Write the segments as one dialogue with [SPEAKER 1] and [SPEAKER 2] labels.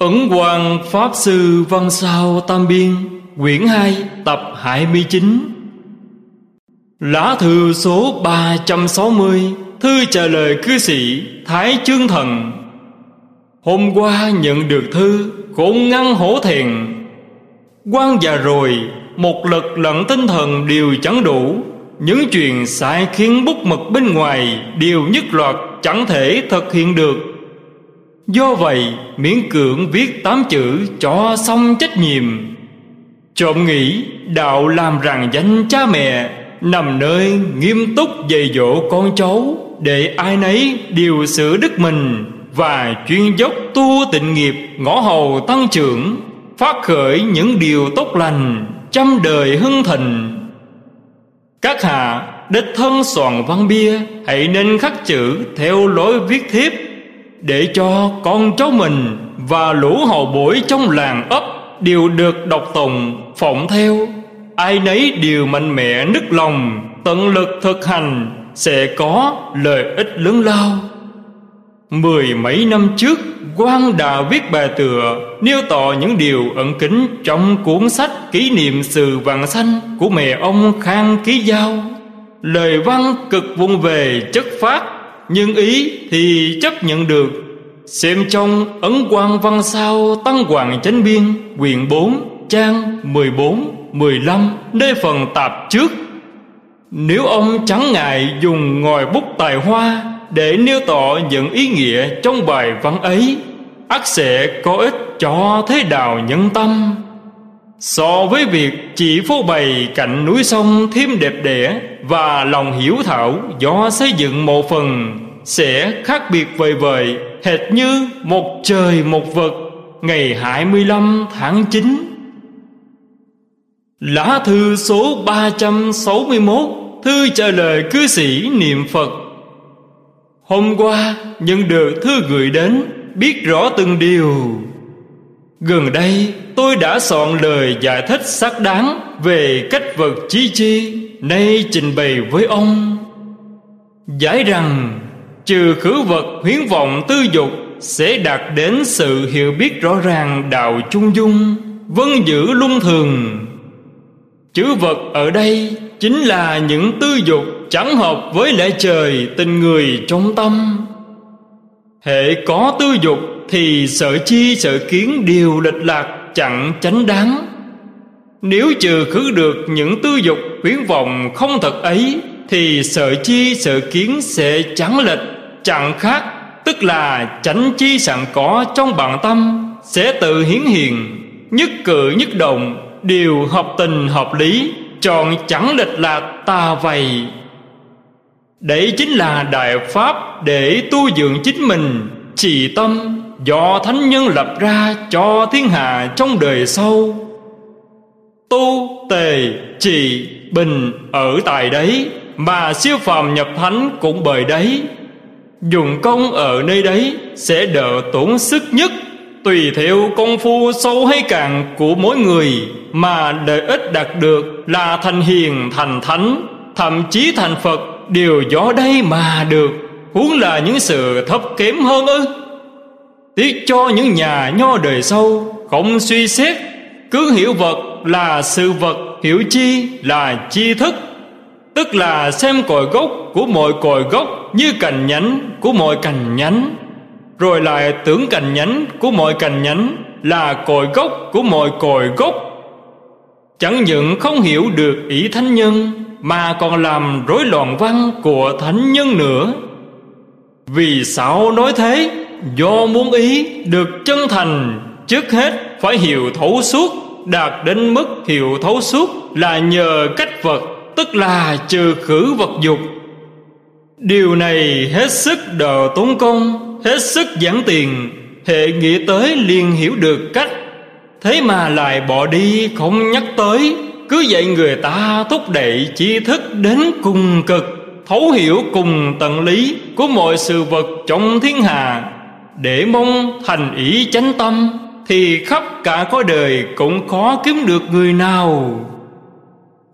[SPEAKER 1] Ấn Hoàng Pháp Sư Văn Sao Tam Biên, Quyển 2 tập 29 Lá thư số 360 Thư trả lời cư sĩ Thái Chương Thần. Hôm qua nhận được thư Cũng ngăn hổ thẹn. Quan già rồi, Một lực lẫn tinh thần đều chẳng đủ. Những chuyện sai khiến bút mực bên ngoài Đều nhất loạt chẳng thể thực hiện được. Do vậy, miễn cưỡng viết tám chữ cho xong trách nhiệm. Trộm nghĩ đạo làm rằng danh cha mẹ, Nằm nơi nghiêm túc dạy dỗ con cháu Để ai nấy đều sửa đức mình Và chuyên dốc tu tịnh nghiệp ngõ hầu tăng trưởng, Phát khởi những điều tốt lành, Trăm đời hưng thịnh. Các hạ, đích thân soạn văn bia, Hãy nên khắc chữ theo lối viết thiếp để cho con cháu mình và lũ hậu bối trong làng ấp đều được đọc tùng phụng theo. Ai nấy đều mạnh mẽ nức lòng, tận lực thực hành, sẽ có lợi ích lớn lao. Mười mấy năm trước quan đã viết bài tựa, nêu tỏ những điều ẩn kín trong cuốn sách kỷ niệm sự vàng xanh của mẹ ông khang ký giao. Lời văn cực vung về chất phát nhưng ý thì chấp nhận được. Xem trong Ấn quan Văn Sao Tăng Hoàng Chánh Biên Quyền 4 trang 14 15 Nơi phần tạp trước. Nếu ông chẳng ngại dùng ngòi bút tài hoa Để nêu tỏ những ý nghĩa trong bài văn ấy ắt sẽ có ích cho thế đạo nhân tâm. So với việc chỉ phô bày cạnh núi sông thêm đẹp đẽ Và lòng hiểu thảo, do xây dựng một phần Sẽ khác biệt vời vời, Hệt như một trời một vực, Ngày 25 tháng 9 Lá thư số 361 Thư trả lời cư sĩ niệm Phật. Hôm qua nhận được thư gửi đến Biết rõ từng điều. Gần đây, tôi đã soạn lời giải thích xác đáng Về cách vật chi chi Nay trình bày với ông. Giải rằng, Trừ khử vật huyến vọng tư dục Sẽ đạt đến sự hiểu biết rõ ràng đạo chung dung, Vân giữ luân thường. Chữ vật ở đây Chính là những tư dục Chẳng hợp với lẽ trời Tình người trong tâm. Hệ có tư dục thì sợ chi sợ kiến Đều lệch lạc chẳng chánh đáng. Nếu trừ khứ được những tư dục khuyến vọng không thật ấy, Thì sợ chi sợ kiến sẽ chẳng lệch, Chẳng khác, Tức là chánh chi sẵn có trong bản tâm, Sẽ tự hiển hiện Nhất cử nhất động, Đều hợp tình hợp lý, Tròn chẳng lệch lạc ta vầy. Đấy chính là đại pháp Để tu dưỡng chính mình, Trì tâm. Do thánh nhân lập ra cho thiên hạ trong đời sau. Tu, tề, trị bình ở tại đấy Mà siêu phàm nhập thánh cũng bởi đấy. Dùng công ở nơi đấy Sẽ đỡ tổn sức nhất Tùy theo công phu sâu hay cạn của mỗi người Mà lợi ích đạt được là thành hiền thành thánh Thậm chí thành Phật đều do đây mà được. Huống là những sự thấp kém hơn ư? Tiếc cho những nhà nho đời sau, Không suy xét. Cứ hiểu vật là sự vật, Hiểu chi là chi thức. Tức là xem cội gốc của mọi cội gốc Như cành nhánh của mọi cành nhánh. Rồi lại tưởng cành nhánh của mọi cành nhánh Là cội gốc của mọi cội gốc. Chẳng những không hiểu được ý thánh nhân, Mà còn làm rối loạn văn của thánh nhân nữa. Vì sao nói thế? Do muốn ý được chân thành, Trước hết phải hiểu thấu suốt, Đạt đến mức hiểu thấu suốt Là nhờ cách vật, Tức là trừ khử vật dục. Điều này hết sức đờ tốn công, Hết sức giản tiền, Hệ nghĩ tới liền hiểu được cách. Thế mà lại bỏ đi, không nhắc tới, Cứ dạy người ta thúc đẩy tri thức đến cùng cực, Thấu hiểu cùng tận lý Của mọi sự vật trong thiên hà để mong thành ý chánh tâm Thì khắp cả cõi đời cũng khó kiếm được người nào.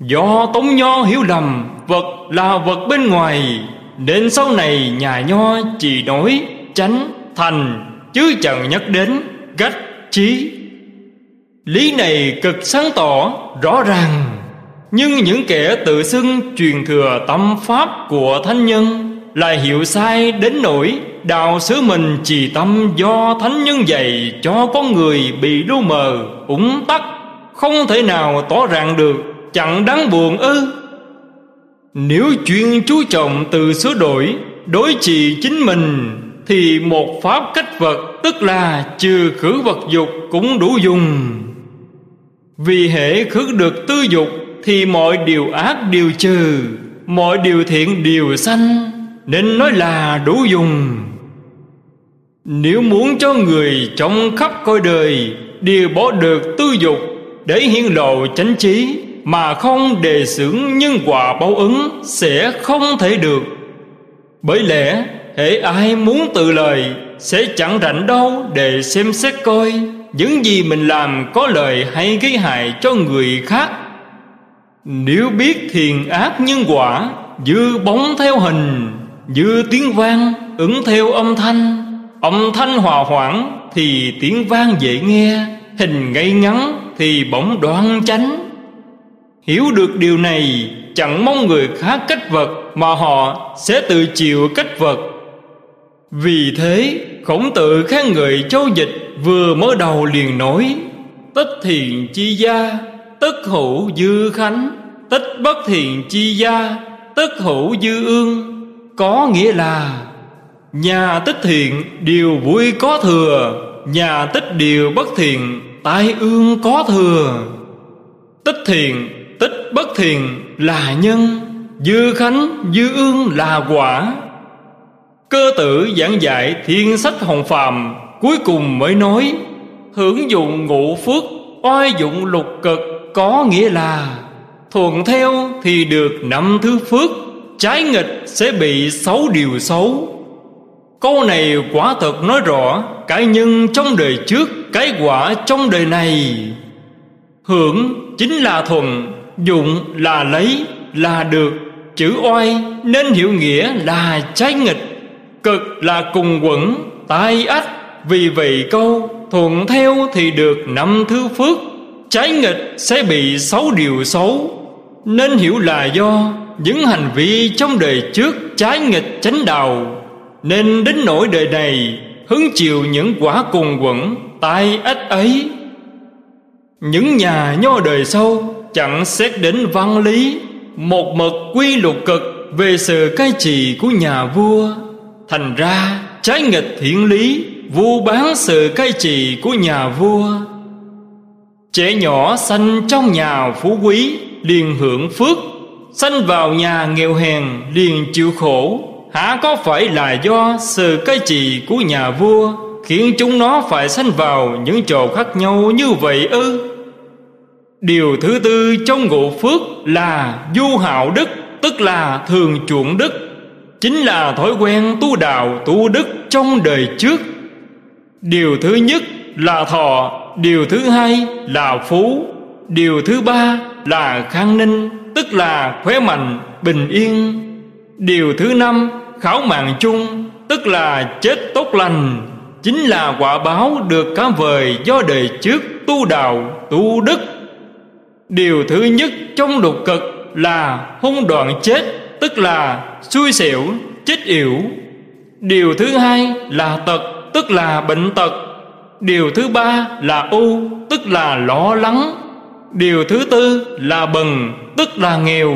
[SPEAKER 1] Do Tống Nho hiểu lầm Vật là vật bên ngoài Nên sau này nhà Nho chỉ nói Tránh, thành Chứ chẳng nhắc đến Gách, trí Lý này cực sáng tỏ, rõ ràng. Nhưng những kẻ tự xưng truyền thừa tâm pháp của thánh nhân Lại hiểu sai đến nỗi Đào xứ mình trì tâm do thánh nhân dạy Cho con người bị lu mờ, ủng tắc Không thể nào tỏ ràng được Chẳng đáng buồn ư. Nếu chuyên chú trọng từ sửa đổi Đối trị chính mình Thì một pháp cách vật Tức là trừ khử vật dục cũng đủ dùng. Vì hệ khước được tư dục Thì mọi điều ác đều trừ Mọi điều thiện đều sanh Nên nói là đủ dùng. Nếu muốn cho người trong khắp coi đời Đều bỏ được tư dục Để hiển lộ chánh trí Mà không đề xưởng nhân quả báo ứng Sẽ không thể được. Bởi lẽ hệ ai muốn tự lời Sẽ chẳng rảnh đâu để xem xét coi những gì mình làm có lợi hay gây hại cho người khác. Nếu biết thiền ác nhân quả, dư bóng theo hình, dư tiếng vang ứng theo âm thanh Âm thanh hòa hoãn Thì tiếng vang dễ nghe, Hình ngay ngắn Thì bỗng đoan chánh. Hiểu được điều này, Chẳng mong người khác cách vật Mà họ sẽ tự chịu cách vật. Vì thế, Khổng tự khen người châu dịch Vừa mới đầu liền nói Tích thiền chi gia, Tất hữu dư khánh Tích bất thiền chi gia, Tất hữu dư ương. Có nghĩa là Nhà tích thiện, điều vui có thừa. Nhà tích điều bất thiện, Tai ương có thừa. Tích thiện, Tích bất thiện là nhân, Dư khánh, dư ương là quả. Cơ tử giảng dạy thiên sách hồng phàm, Cuối cùng mới nói, Hưởng dụng ngũ phước, Oai dụng lục cực Có nghĩa là, Thuận theo thì được năm thứ phước, Trái nghịch sẽ bị xấu điều xấu. Câu này quả thật nói rõ Cái nhân trong đời trước, Cái quả trong đời này. Hưởng chính là thuận, Dụng là lấy, Là được. Chữ oai nên hiểu nghĩa là trái nghịch. Cực là cùng quẩn, Tai ách vì vậy câu, thuận theo thì được năm thứ phước. Trái nghịch sẽ bị xấu điều xấu. Nên hiểu là do những hành vi trong đời trước trái nghịch chánh đạo nên đến nỗi đời này, hứng chịu những quả cùng quẩn, tai ách ấy. Những nhà nho đời sau chẳng xét đến văn lý, một mực quy luật cực về sự cai trị của nhà vua. Thành ra, trái nghịch thiện lý, vu bán sự cai trị của nhà vua. Trẻ nhỏ sanh trong nhà phú quý, liền hưởng phước. Sanh vào nhà nghèo hèn, liền chịu khổ hả có phải là do sự cai trị của nhà vua khiến chúng nó phải sanh vào những chỗ khác nhau như vậy ư? Điều thứ tư trong ngộ phước là du hạo đức tức là thường chuộng đức chính là thói quen tu đạo tu đức trong đời trước. Điều thứ nhất là thọ Điều thứ hai là phú Điều thứ ba là khang ninh Tức là khỏe mạnh, bình yên. Điều thứ năm khảo mạng chung Tức là chết tốt lành Chính là quả báo được cá vời Do đời trước tu đạo, tu đức. Điều thứ nhất trong lục cực là hung đoạn chết Tức là xui xẻo, chết yểu. Điều thứ hai là tật tức là bệnh tật. Điều thứ ba là u tức là lo lắng. Điều thứ tư là bần tức là nghèo.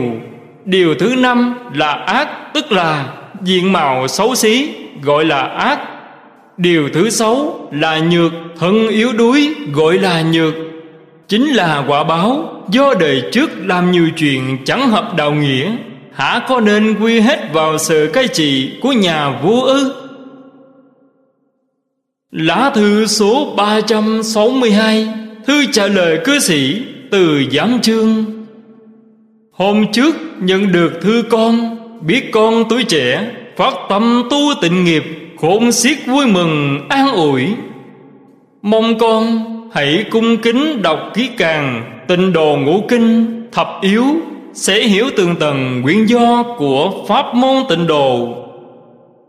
[SPEAKER 1] Điều thứ năm là ác tức là diện mạo xấu xí gọi là ác. Điều thứ sáu là nhược thân yếu đuối gọi là nhược. Chính là quả báo do đời trước làm nhiều chuyện chẳng hợp đạo nghĩa. Hả có nên quy hết vào sự cai trị của nhà vua ư? Lá thư số 362 Thư trả lời cư sĩ từ giám chương Hôm trước nhận được thư con Biết con tuổi trẻ, Phát tâm tu tịnh nghiệp, Khôn xiết vui mừng, an ủi. Mong con hãy cung kính đọc ký càng Tình đồ ngũ kinh, thập yếu, Sẽ hiểu tường tầng nguyên do của Pháp môn tịnh đồ.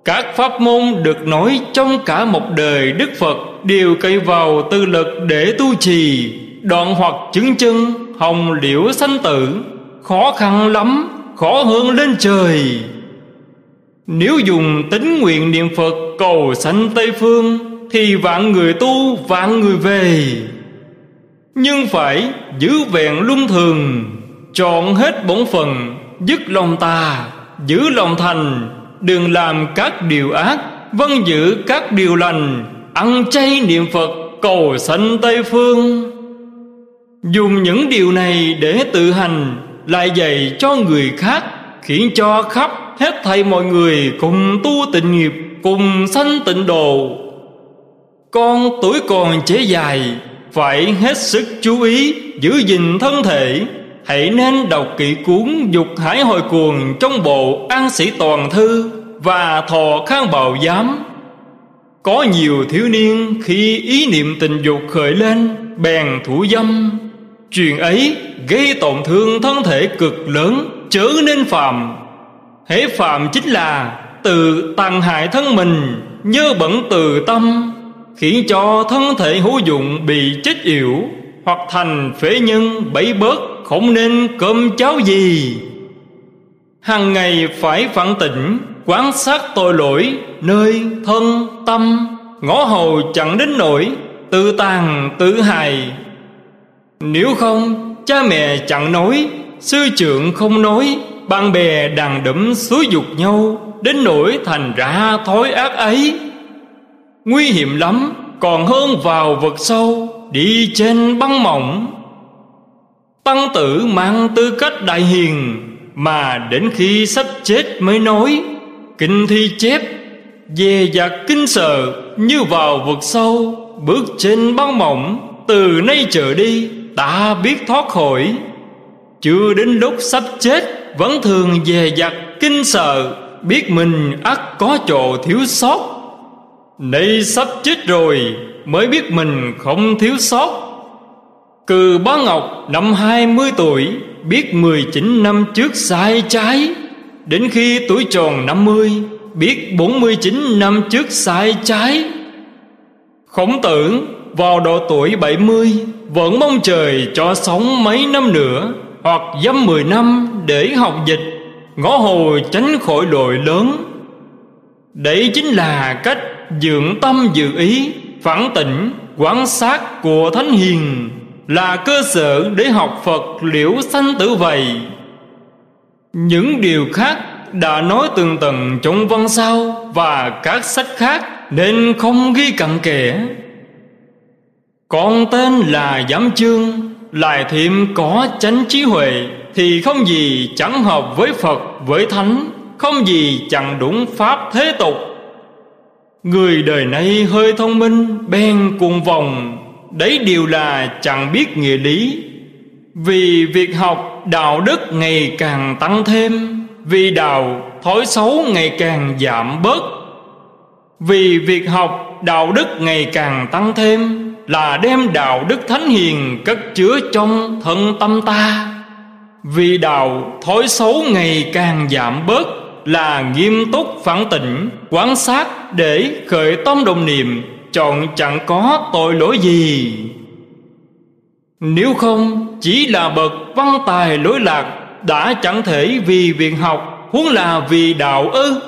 [SPEAKER 1] Các pháp môn được nói trong cả một đời Đức Phật Đều cậy vào tư lực để tu trì, Đoạn hoặc chứng chân, Hồng liễu sanh tử. Khó khăn lắm Khó hơn lên trời. Nếu dùng tính nguyện niệm Phật Cầu sanh Tây Phương Thì vạn người tu vạn người về. Nhưng phải giữ vẹn luân thường Chọn hết bổn phần, Dứt lòng tà Giữ lòng thành Đừng làm các điều ác Vâng giữ các điều lành Ăn chay niệm Phật Cầu sanh Tây Phương. Dùng những điều này để tự hành lại dạy cho người khác, Khiến cho khắp hết thầy mọi người Cùng tu tịnh nghiệp, Cùng sanh tịnh độ. Con tuổi còn chế dài, Phải hết sức chú ý, Giữ gìn thân thể. Hãy nên đọc kỹ cuốn Dục Hải Hồi Cuồng Trong bộ An Sĩ Toàn Thư Và Thọ Khang Bào Giám. Có nhiều thiếu niên Khi ý niệm tình dục khởi lên, Bèn thủ dâm. Chuyện ấy gây tổn thương thân thể cực lớn, Chớ nên phạm. Hễ phạm chính là Tự tàn hại thân mình Nhớ bẩn từ tâm, Khiến cho thân thể hữu dụng bị chết yểu Hoặc thành phế nhân bẫy bớt Không nên cơm cháo gì. Hàng ngày phải phản tỉnh, Quán sát tội lỗi Nơi thân tâm, Ngõ hầu chẳng đến nổi Tự tàn tự hại nếu không, cha mẹ chẳng nói, Sư trưởng không nói, Bạn bè đàn đẫm xúi dục nhau, Đến nỗi thành ra thói ác ấy. Nguy hiểm lắm, Còn hơn vào vực sâu, Đi trên băng mỏng. Tăng tử mang tư cách đại hiền, Mà đến khi sắp chết mới nói, Kinh thi chép, dè dặt kinh sợ, Như vào vực sâu, Bước trên băng mỏng, Từ nay trở đi ta biết thoát khỏi, chưa đến lúc sắp chết, vẫn thường dè dặt, kinh sợ, biết mình ắt có chỗ thiếu sót. Nay sắp chết rồi, mới biết mình không thiếu sót. Cừ bá Ngọc, năm hai mươi tuổi, Biết mười chín năm trước sai trái. Đến khi tuổi tròn năm mươi, Biết bốn mươi chín năm trước sai trái. Khổng tưởng vào độ tuổi 70 Vẫn mong trời cho sống mấy năm nữa Hoặc dăm 10 năm để học dịch Ngõ hồ tránh khỏi lội lớn. Đấy chính là cách dưỡng tâm dự ý Phản tỉnh, quán sát của Thánh Hiền Là cơ sở để học Phật liễu sanh tử vầy. Những điều khác đã nói tường tầng trong văn sau Và các sách khác Nên không ghi cặn kẽ con tên là Giám Chương, Lại thiệm có chánh trí huệ, Thì không gì chẳng hợp với Phật, với Thánh, Không gì chẳng đúng Pháp thế tục. Người đời nay hơi thông minh, Bèn cuồng vòng Đấy điều là chẳng biết nghĩa lý. Vì việc học đạo đức ngày càng tăng thêm, Vì đạo thói xấu ngày càng giảm bớt. Vì việc học đạo đức ngày càng tăng thêm là đem đạo đức thánh hiền cất chứa trong thân tâm ta. Vì đạo thói xấu ngày càng giảm bớt là nghiêm túc phản tỉnh, quán sát để khởi tâm đồng niệm, chọn chẳng có tội lỗi gì. Nếu không, chỉ là bậc văn tài lối lạc đã chẳng thể vì việc học huống là vì đạo ư.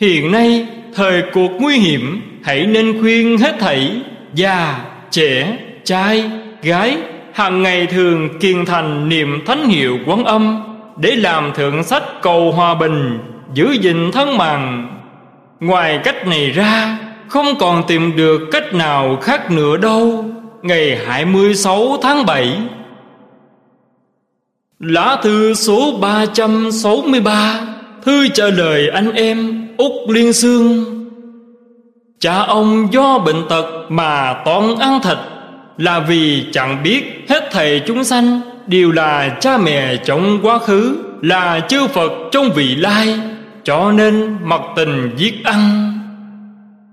[SPEAKER 1] Hiện nay, thời cuộc nguy hiểm, hãy nên khuyên hết thảy già, trẻ, trai, gái hàng ngày thường kiên thành niệm thánh hiệu quán âm để làm thượng sách cầu hòa bình giữ gìn thân mạng. Ngoài cách này ra không còn tìm được cách nào khác nữa đâu. Ngày 26 tháng 7 Lá thư số 363 Thư trả lời anh em Úc Liên Sương Cha ông do bệnh tật mà toàn ăn thịt. Là vì chẳng biết hết thầy chúng sanh, Đều là cha mẹ trong quá khứ, Là chư Phật trong vị lai, Cho nên mặc tình giết ăn.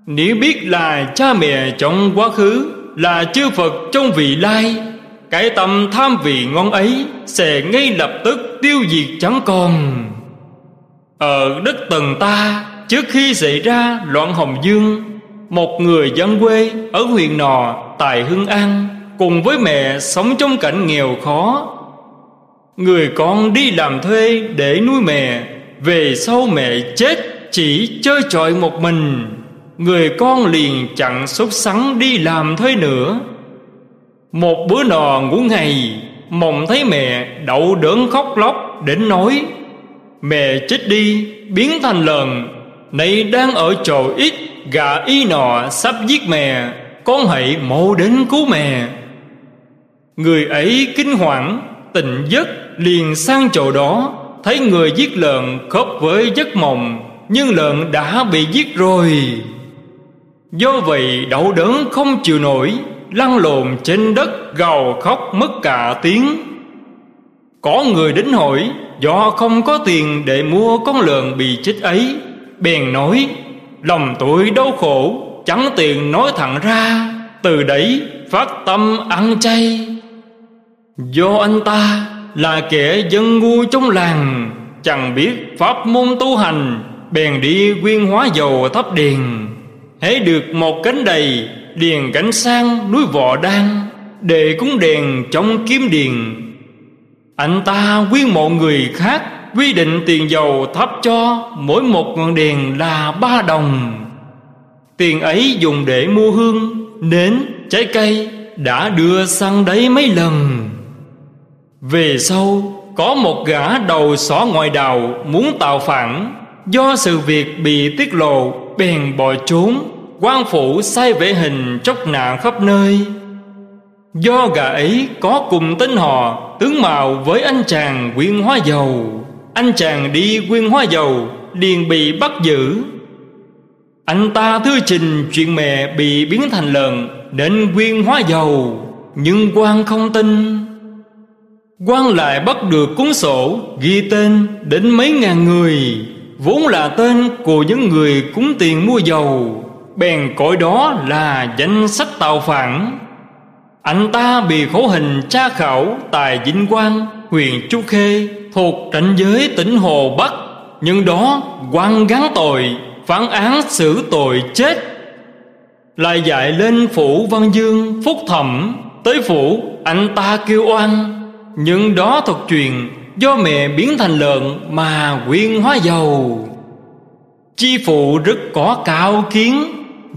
[SPEAKER 1] Nếu biết là cha mẹ trong quá khứ, Là chư Phật trong vị lai, Cái tâm tham vị ngon ấy Sẽ ngay lập tức tiêu diệt chẳng còn. Ở đất tầng ta, Trước khi xảy ra loạn Hồng Dương một người dân quê ở huyện Nò tại Hưng An Cùng với mẹ sống trong cảnh nghèo khó. Người con đi làm thuê để nuôi mẹ, Về sau mẹ chết chỉ chơi trọi một mình. Người con liền chặn sốt sắng đi làm thuê nữa. Một bữa nọ ngủ ngày, Mộng thấy mẹ đậu đớn khóc lóc đến nói, Mẹ chết đi, biến thành lợn nay đang ở chỗ ít Gà y nọ sắp giết mẹ Con hãy mau đến cứu mẹ. Người ấy kinh hoảng, Tỉnh giấc liền sang chỗ đó. Thấy người giết lợn khớp với giấc mộng Nhưng lợn đã bị giết rồi. Do vậy đau đớn không chịu nổi Lăn lộn trên đất gào khóc mất cả tiếng. Có người đến hỏi Do không có tiền để mua con lợn bị chết ấy? Bèn nói Lòng tuổi đau khổ, Chẳng tiền nói thẳng ra. Từ đấy, phát tâm ăn chay. Do anh ta là kẻ dân ngu trong làng, Chẳng biết pháp môn tu hành, Bèn đi quyên hóa dầu thắp đèn. Hễ được một cánh đầy, điền cảnh sang núi vọ đan, để cúng đèn trong kiếm điền. Anh ta quyên mộ người khác quy định tiền dầu thắp cho mỗi một ngọn đèn là ba đồng. Tiền ấy dùng để mua hương, nến, trái cây đã đưa sang đấy mấy lần. Về sau, có một gã đầu xỏ ngoài đào muốn tạo phản. Do sự việc bị tiết lộ, bèn bỏ trốn, quan phủ sai vệ hình chốc nạn khắp nơi. Do gã ấy có cùng tên họ, tướng mạo với anh chàng quyên hóa dầu anh chàng đi quyên hóa dầu liền bị bắt giữ. Anh ta thư trình chuyện mẹ bị biến thành lợn đến quyên hóa dầu, nhưng quan không tin. Quan lại bắt được cuốn sổ ghi tên đến mấy ngàn người, vốn là tên của những người cúng tiền mua dầu. Bèn cõi đó là danh sách tàu phản. Anh ta bị khổ hình tra khảo tại vĩnh quang, huyện chu khê thuộc ranh giới tỉnh hồ bắc. Nhưng đó, quan gắn tội, phán án xử tội chết. Lại dạy lên phủ văn dương phúc thẩm, tới phủ anh ta kêu oan. Nhưng đó thuật truyền, do mẹ biến thành lợn mà quyên hóa dầu. Chi phụ rất có cao kiến,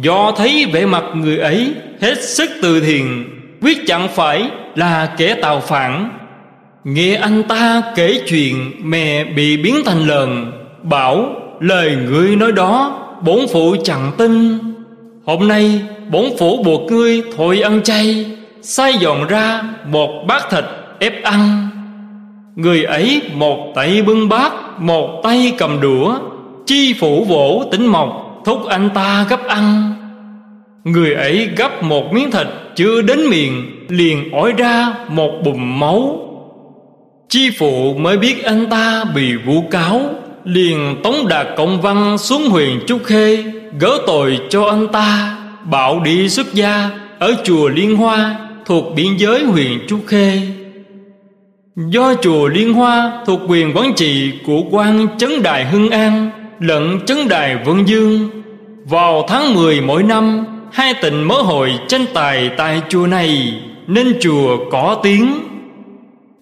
[SPEAKER 1] do thấy vẻ mặt người ấy hết sức từ thiện, quyết chẳng phải là kẻ tào phản nghe anh ta kể chuyện mẹ bị biến thành lợn, bảo lời người nói đó, bổn phụ chẳng tin. Hôm nay, bổn phủ buộc ngươi thôi ăn chay, sai dọn ra một bát thịt ép ăn. Người ấy một tay bưng bát, một tay cầm đũa, chi phủ vỗ tính mộc thúc anh ta gấp ăn. Người ấy gấp một miếng thịt chưa đến miệng, liền ói ra một bùm máu chi phụ mới biết anh ta bị vu cáo, liền tống đạt công văn xuống huyện trúc khê, gỡ tội cho anh ta, bảo đi xuất gia ở chùa liên hoa thuộc biên giới huyện trúc khê. Do chùa liên hoa thuộc quyền quản trị của quan chấn đài hưng an lẫn chấn đài vân dương, vào tháng 10 mỗi năm, hai tỉnh mở hội tranh tài tại chùa này, nên chùa có tiếng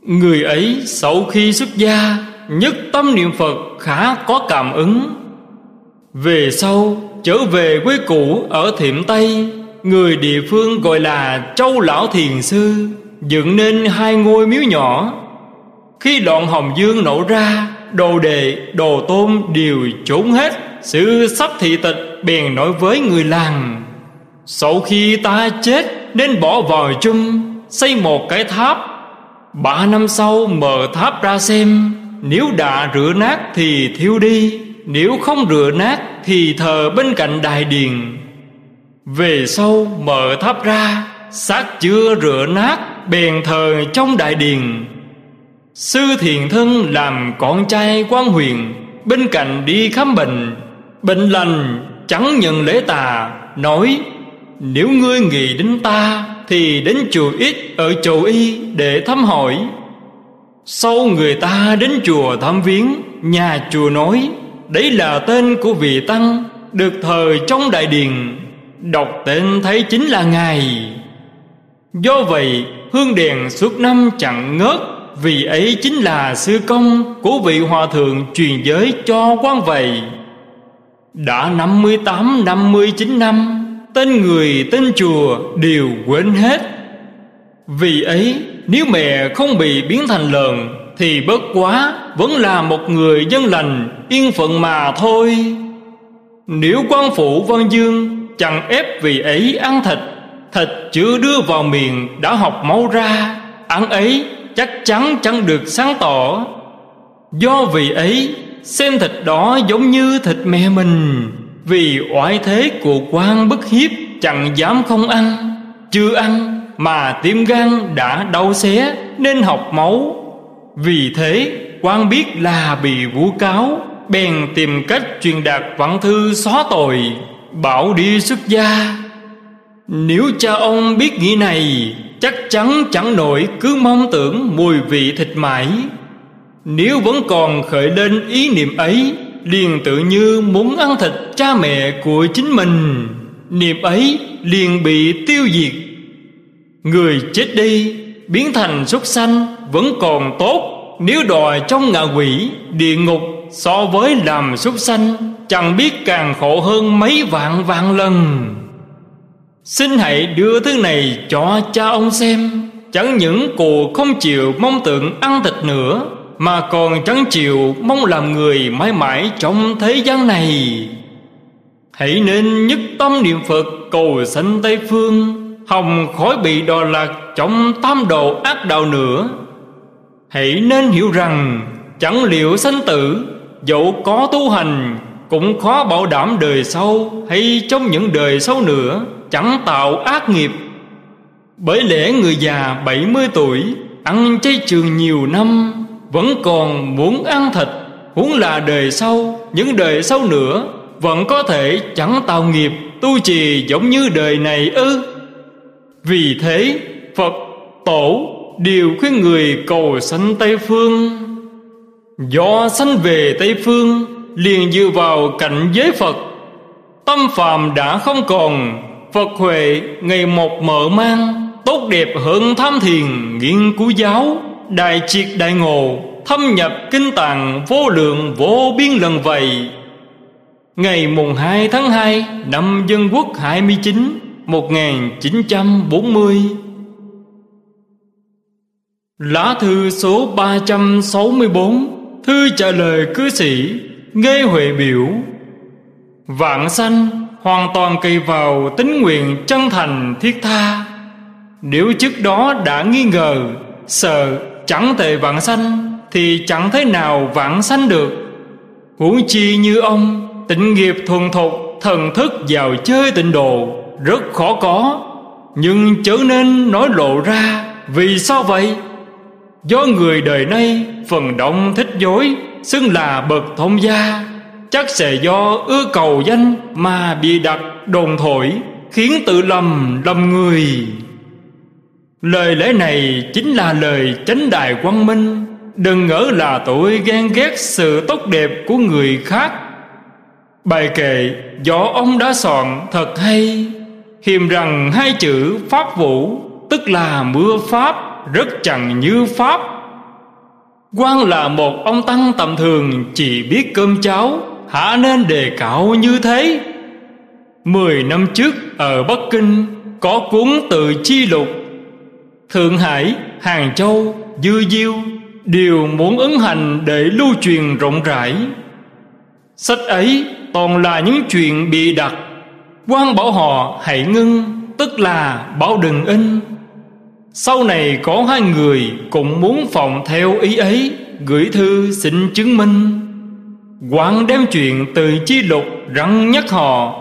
[SPEAKER 1] người ấy sau khi xuất gia, nhất tâm niệm phật khá có cảm ứng. Về sau, trở về quê cũ ở thiểm tây, người địa phương gọi là châu lão thiền sư, dựng nên hai ngôi miếu nhỏ. Khi đoạn hồng dương nổ ra, đồ đệ, đồ tôn đều trốn hết. Sự sắp thị tịch bèn nói với người làng, sau khi ta chết, nên bỏ vào chung xây một cái tháp ba năm sau mở tháp ra xem, nếu đã rửa nát thì thiêu đi, nếu không rửa nát thì thờ bên cạnh đài điền. Về sau mở tháp ra, xác chưa rửa nát, bèn thờ trong đại điền. Sư thiền thân làm con trai quan huyền, bên cạnh đi khám bệnh. Bệnh lành, chẳng nhận lễ tà, nói, nếu ngươi nghĩ đến ta thì đến chùa ít ở chầu y để thăm hỏi. Sau người ta đến chùa thăm viếng, Nhà chùa nói, Đấy là tên của vị tăng, Được thờ trong đại điền Đọc tên thấy chính là Ngài. Do vậy, hương đèn suốt năm chẳng ngớt, Vì ấy chính là sư công của vị hòa thượng truyền giới cho quan vậy. Đã năm mươi tám, năm mươi chín năm Tên người, tên chùa đều quên hết. Vì ấy, nếu mẹ không bị biến thành lợn, Thì bất quá vẫn là một người dân lành, Yên phận mà thôi. Nếu quan phủ Văn Dương Chẳng ép vì ấy ăn thịt Thịt chưa đưa vào miệng đã học máu ra, Ăn ấy chắc chắn chẳng được sáng tỏ. Do vì ấy, Xem thịt đó giống như thịt mẹ mình. Vì oai thế của quan bức hiếp, Chẳng dám không ăn. Chưa ăn mà tim gan đã đau xé, Nên học máu. Vì thế quan biết là bị vu cáo, Bèn tìm cách truyền đạt văn thư xóa tội, Bảo đi xuất gia. Nếu cha ông biết nghĩ này, Chắc chắn chẳng nổi, cứ mong tưởng mùi vị thịt mãi. Nếu vẫn còn khởi lên ý niệm ấy Liền tự như muốn ăn thịt cha mẹ của chính mình. Niệm ấy liền bị tiêu diệt. Người chết đi, Biến thành súc sanh, Vẫn còn tốt. Nếu đòi trong ngạ quỷ, Địa ngục so với làm súc sanh, Chẳng biết càng khổ hơn mấy vạn vạn lần. Xin hãy đưa thứ này cho cha ông xem. Chẳng những cụ không chịu mong tượng ăn thịt nữa mà còn chẳng chịu mong làm người mãi mãi trong thế gian này. Hãy nên nhất tâm niệm Phật cầu sanh Tây Phương, Hồng khỏi bị đò lạc trong tam độ ác đạo nữa. Hãy nên hiểu rằng Chẳng liệu sanh tử, Dẫu có tu hành, Cũng khó bảo đảm đời sau Hay trong những đời sau nữa, Chẳng tạo ác nghiệp. Bởi lẽ người già 70 tuổi, Ăn chay trường nhiều năm vẫn còn muốn ăn thịt, Huống là đời sau, Những đời sau nữa, Vẫn có thể chẳng tạo nghiệp, Tu trì giống như đời này ư. Vì thế, Phật Tổ đều khuyên người cầu sanh Tây Phương. Do sanh về Tây Phương, liền dựa vào cảnh giới Phật. Tâm phàm đã không còn, Phật Huệ ngày một mở mang, Tốt đẹp hơn tham thiền nghiên cứu giáo. Đại triệt đại ngộ, Thâm nhập kinh tạng, vô lượng, vô biên lần vậy. Ngày mùng 2 tháng 2 năm Dân Quốc 29 1940 Lá thư số 364 Thư trả lời cư sĩ nghe Huệ biểu. Vạn sanh, hoàn toàn kỳ vào tính nguyện chân thành thiết tha. Nếu trước đó đã nghi ngờ, Sợ chẳng thể vạn sanh Thì chẳng thế nào vạn sanh được. Huống chi như ông, Tịnh nghiệp thuần thục, Thần thức vào chơi tịnh độ, Rất khó có. Nhưng chớ nên nói lộ ra, Vì sao vậy? Do người đời nay phần đông thích dối, Xưng là bậc thông gia, Chắc sẽ do ưa cầu danh Mà bị đặt đồn thổi, Khiến tự lầm lầm người. Lời lẽ này chính là lời chánh đại quang minh. Đừng ngỡ là tội ghen ghét sự tốt đẹp của người khác. Bài kệ do ông đã soạn thật hay? Hiềm rằng hai chữ pháp vũ Tức là mưa pháp, rất chẳng như pháp. Quan là một ông tăng tầm thường, chỉ biết cơm cháo, hả nên đề cạo như thế. Mười năm trước, ở bắc kinh, có cuốn từ chi lục thượng hải, hàng châu, dư diêu đều muốn ứng hành để lưu truyền rộng rãi. Sách ấy toàn là những chuyện bị đặt. Quan bảo họ hãy ngưng, tức là bảo đừng in. Sau này có hai người cũng muốn phòng theo ý ấy, Gửi thư xin chứng minh. Quảng đem chuyện từ chi lục răng nhắc họ.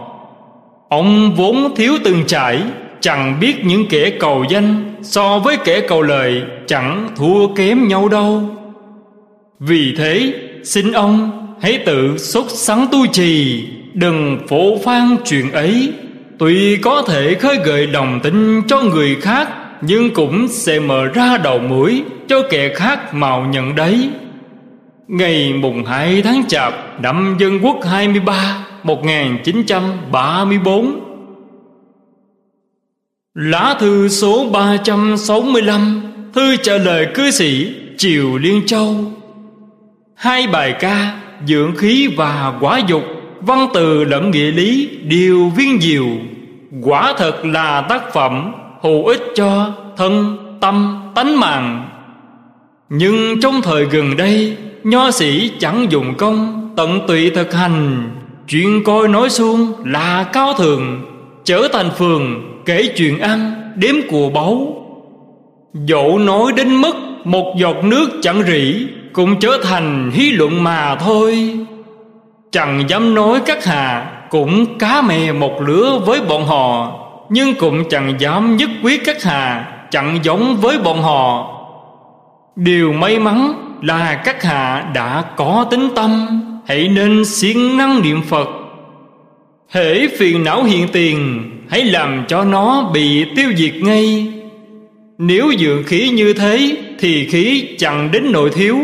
[SPEAKER 1] Ông vốn thiếu từng trải, Chẳng biết những kẻ cầu danh. So với kẻ cầu lợi Chẳng thua kém nhau đâu Vì thế, xin ông hãy tự xuất sắng tu trì, Đừng phổ phan chuyện ấy Tuy có thể khơi gợi đồng tin cho người khác, nhưng cũng sẽ mở ra đầu mũi cho kẻ khác mạo nhận đấy. Ngày mùng 2 tháng Chạp năm Dân Quốc 23 1934 Lá thư số 365 Thư trả lời cư sĩ Triều Liên Châu. Hai bài ca Dưỡng khí và quả dục Văn từ lẫn nghĩa lý Đều viên diệu. Quả thật là tác phẩm Hữu ích cho thân, tâm, tánh mạng. Nhưng trong thời gần đây Nho sĩ chẳng dùng công Tận tụy thực hành. Chuyện coi nói xuông là cao thường Trở thành phường Kể chuyện ăn, Đếm của báu. Dẫu nói đến mức Một giọt nước chẳng rỉ, Cũng trở thành hí luận mà thôi. Chẳng dám nói các hà Cũng cá mè một lứa với bọn họ, Nhưng cũng chẳng dám nhất quyết các hà Chẳng giống với bọn họ. Điều may mắn là các hạ đã có tính tâm, Hãy nên siêng năng niệm Phật. Hễ phiền não hiện tiền Hãy làm cho nó bị tiêu diệt ngay. Nếu dưỡng khí như thế, Thì khí chẳng đến nội thiếu.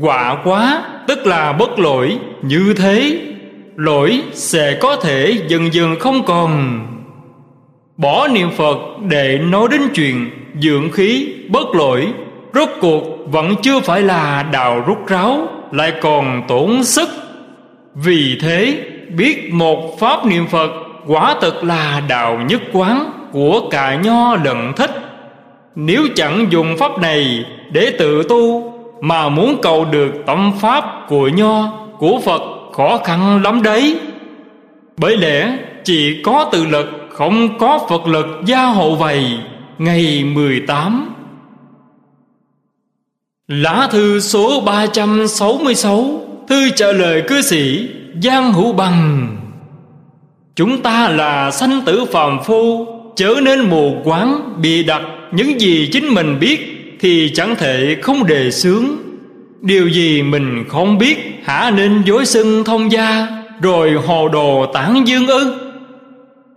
[SPEAKER 1] Quả quá, tức là bất lỗi. Như thế, Lỗi sẽ có thể dần dần không còn. Bỏ niệm Phật để nói đến chuyện Dưỡng khí bất lỗi, Rốt cuộc vẫn chưa phải là đào rút ráo, Lại còn tổn sức. Vì thế, biết một pháp niệm Phật Quả thực là đạo nhất quán Của cả nho lận thích Nếu chẳng dùng pháp này Để tự tu Mà muốn cầu được tâm pháp của nho, Của Phật, khó khăn lắm đấy. Bởi lẽ chỉ có tự lực, Không có Phật lực gia hộ vầy Ngày 18 Lá thư số 366 Thư trả lời cư sĩ Giang Hữu Bằng. Chúng ta là sanh tử phàm phu, Chớ nên mù quáng Bị đặt những gì chính mình biết Thì chẳng thể không đề xướng. Điều gì mình không biết, Hả nên dối xưng thông gia, Rồi hồ đồ tản dương ư.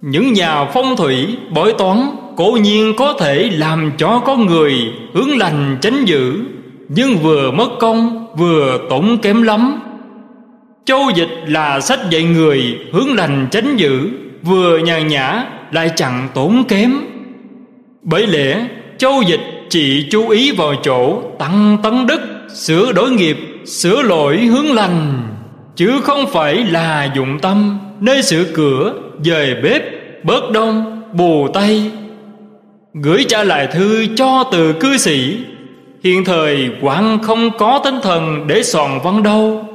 [SPEAKER 1] Những nhà phong thủy, bói toán, Cố nhiên có thể làm cho có người Hướng lành tránh dữ, Nhưng vừa mất công, Vừa tổn kém lắm. Châu dịch là sách dạy người Hướng lành tránh dữ, Vừa nhàn nhã lại chẳng tốn kém. Bởi lẽ, Châu dịch chỉ chú ý vào chỗ Tăng tấn đức, Sửa đổi nghiệp, Sửa lỗi hướng lành, Chứ không phải là dụng tâm Nơi sửa cửa, Dời bếp, Bớt đông, Bù tay. Gửi trả lại thư cho từ cư sĩ, Hiện thời quảng không có tinh thần Để soạn văn đâu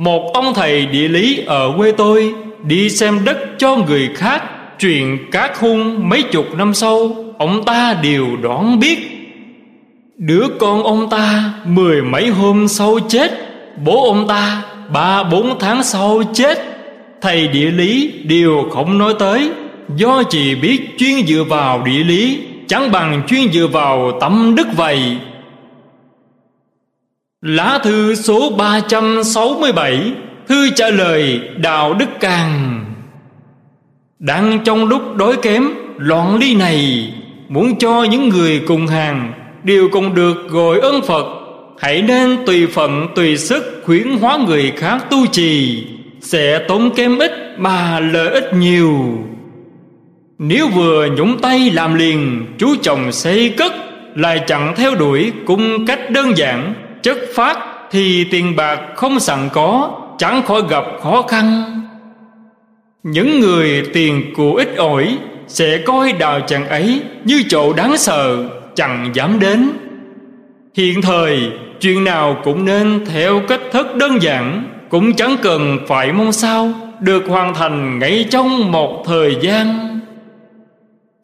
[SPEAKER 1] một ông thầy địa lý ở quê tôi Đi xem đất cho người khác Truyền các hung mấy chục năm sau, Ông ta đều đoán biết. Đứa con ông ta Mười mấy hôm sau chết, Bố ông ta Ba bốn tháng sau chết. Thầy địa lý đều không nói tới, Do chỉ biết chuyên dựa vào địa lý, Chẳng bằng chuyên dựa vào tâm đức vậy. Lá thư số 367 Thư trả lời Đạo Đức Càng. Đang trong lúc đói kém, Loạn ly này, Muốn cho những người cùng hàng Đều cùng được gọi ơn Phật, Hãy nên tùy phận, tùy sức Khuyến hóa người khác tu trì, Sẽ tốn kém ít Mà lợi ích nhiều. Nếu vừa nhúng tay làm liền, Chú chồng xây cất, Lại chẳng theo đuổi cung cách đơn giản chất phát thì tiền bạc không sẵn có, chẳng khỏi gặp khó khăn. Những người tiền của ít ỏi sẽ coi đào chẳng ấy như chỗ đáng sợ, chẳng dám đến. Hiện thời, chuyện nào cũng nên theo cách thức đơn giản, cũng chẳng cần phải mong sao, được hoàn thành ngay trong một thời gian.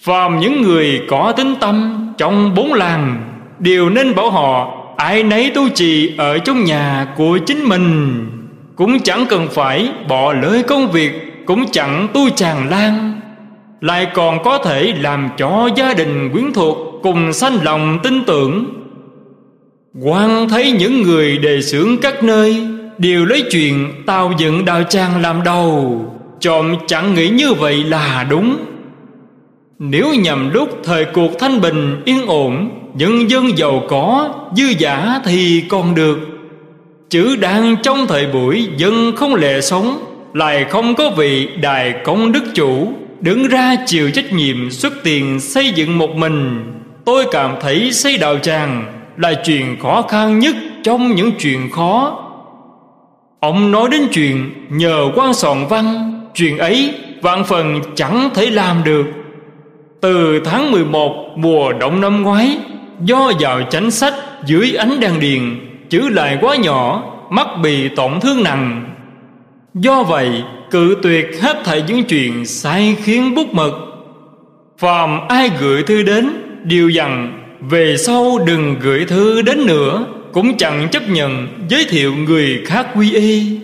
[SPEAKER 1] Phàm những người có tính tâm trong bốn làng, đều nên bảo họ ai nấy tu trì ở trong nhà của chính mình. Cũng chẳng cần phải bỏ lỡ công việc, cũng chẳng tu tràn lan. Lại còn có thể làm cho gia đình quyến thuộc cùng sanh lòng tin tưởng. Quan thấy những người đề xướng các nơi, đều lấy chuyện tao dựng đạo tràng làm đầu. Trộm chẳng nghĩ như vậy là đúng nếu nhằm lúc thời cuộc thanh bình yên ổn, Nhân dân giàu có, dư giả thì còn được. Chữ đang trong thời buổi, dân không lệ sống, Lại không có vị đài công đức chủ. Đứng ra chịu trách nhiệm xuất tiền xây dựng một mình, Tôi cảm thấy xây đạo tràng Là chuyện khó khăn nhất trong những chuyện khó. Ông nói đến chuyện nhờ quan soạn văn, Chuyện ấy vạn phần chẳng thể làm được. Từ tháng 11 mùa động năm ngoái, Do vào chánh sách dưới ánh đèn điền Chữ lại quá nhỏ, Mắt bị tổn thương nặng. Do vậy, cự tuyệt hết thảy những chuyện sai khiến bút mực. Phàm ai gửi thư đến, Đều dặn, Về sau đừng gửi thư đến nữa, Cũng chẳng chấp nhận giới thiệu người khác quy y.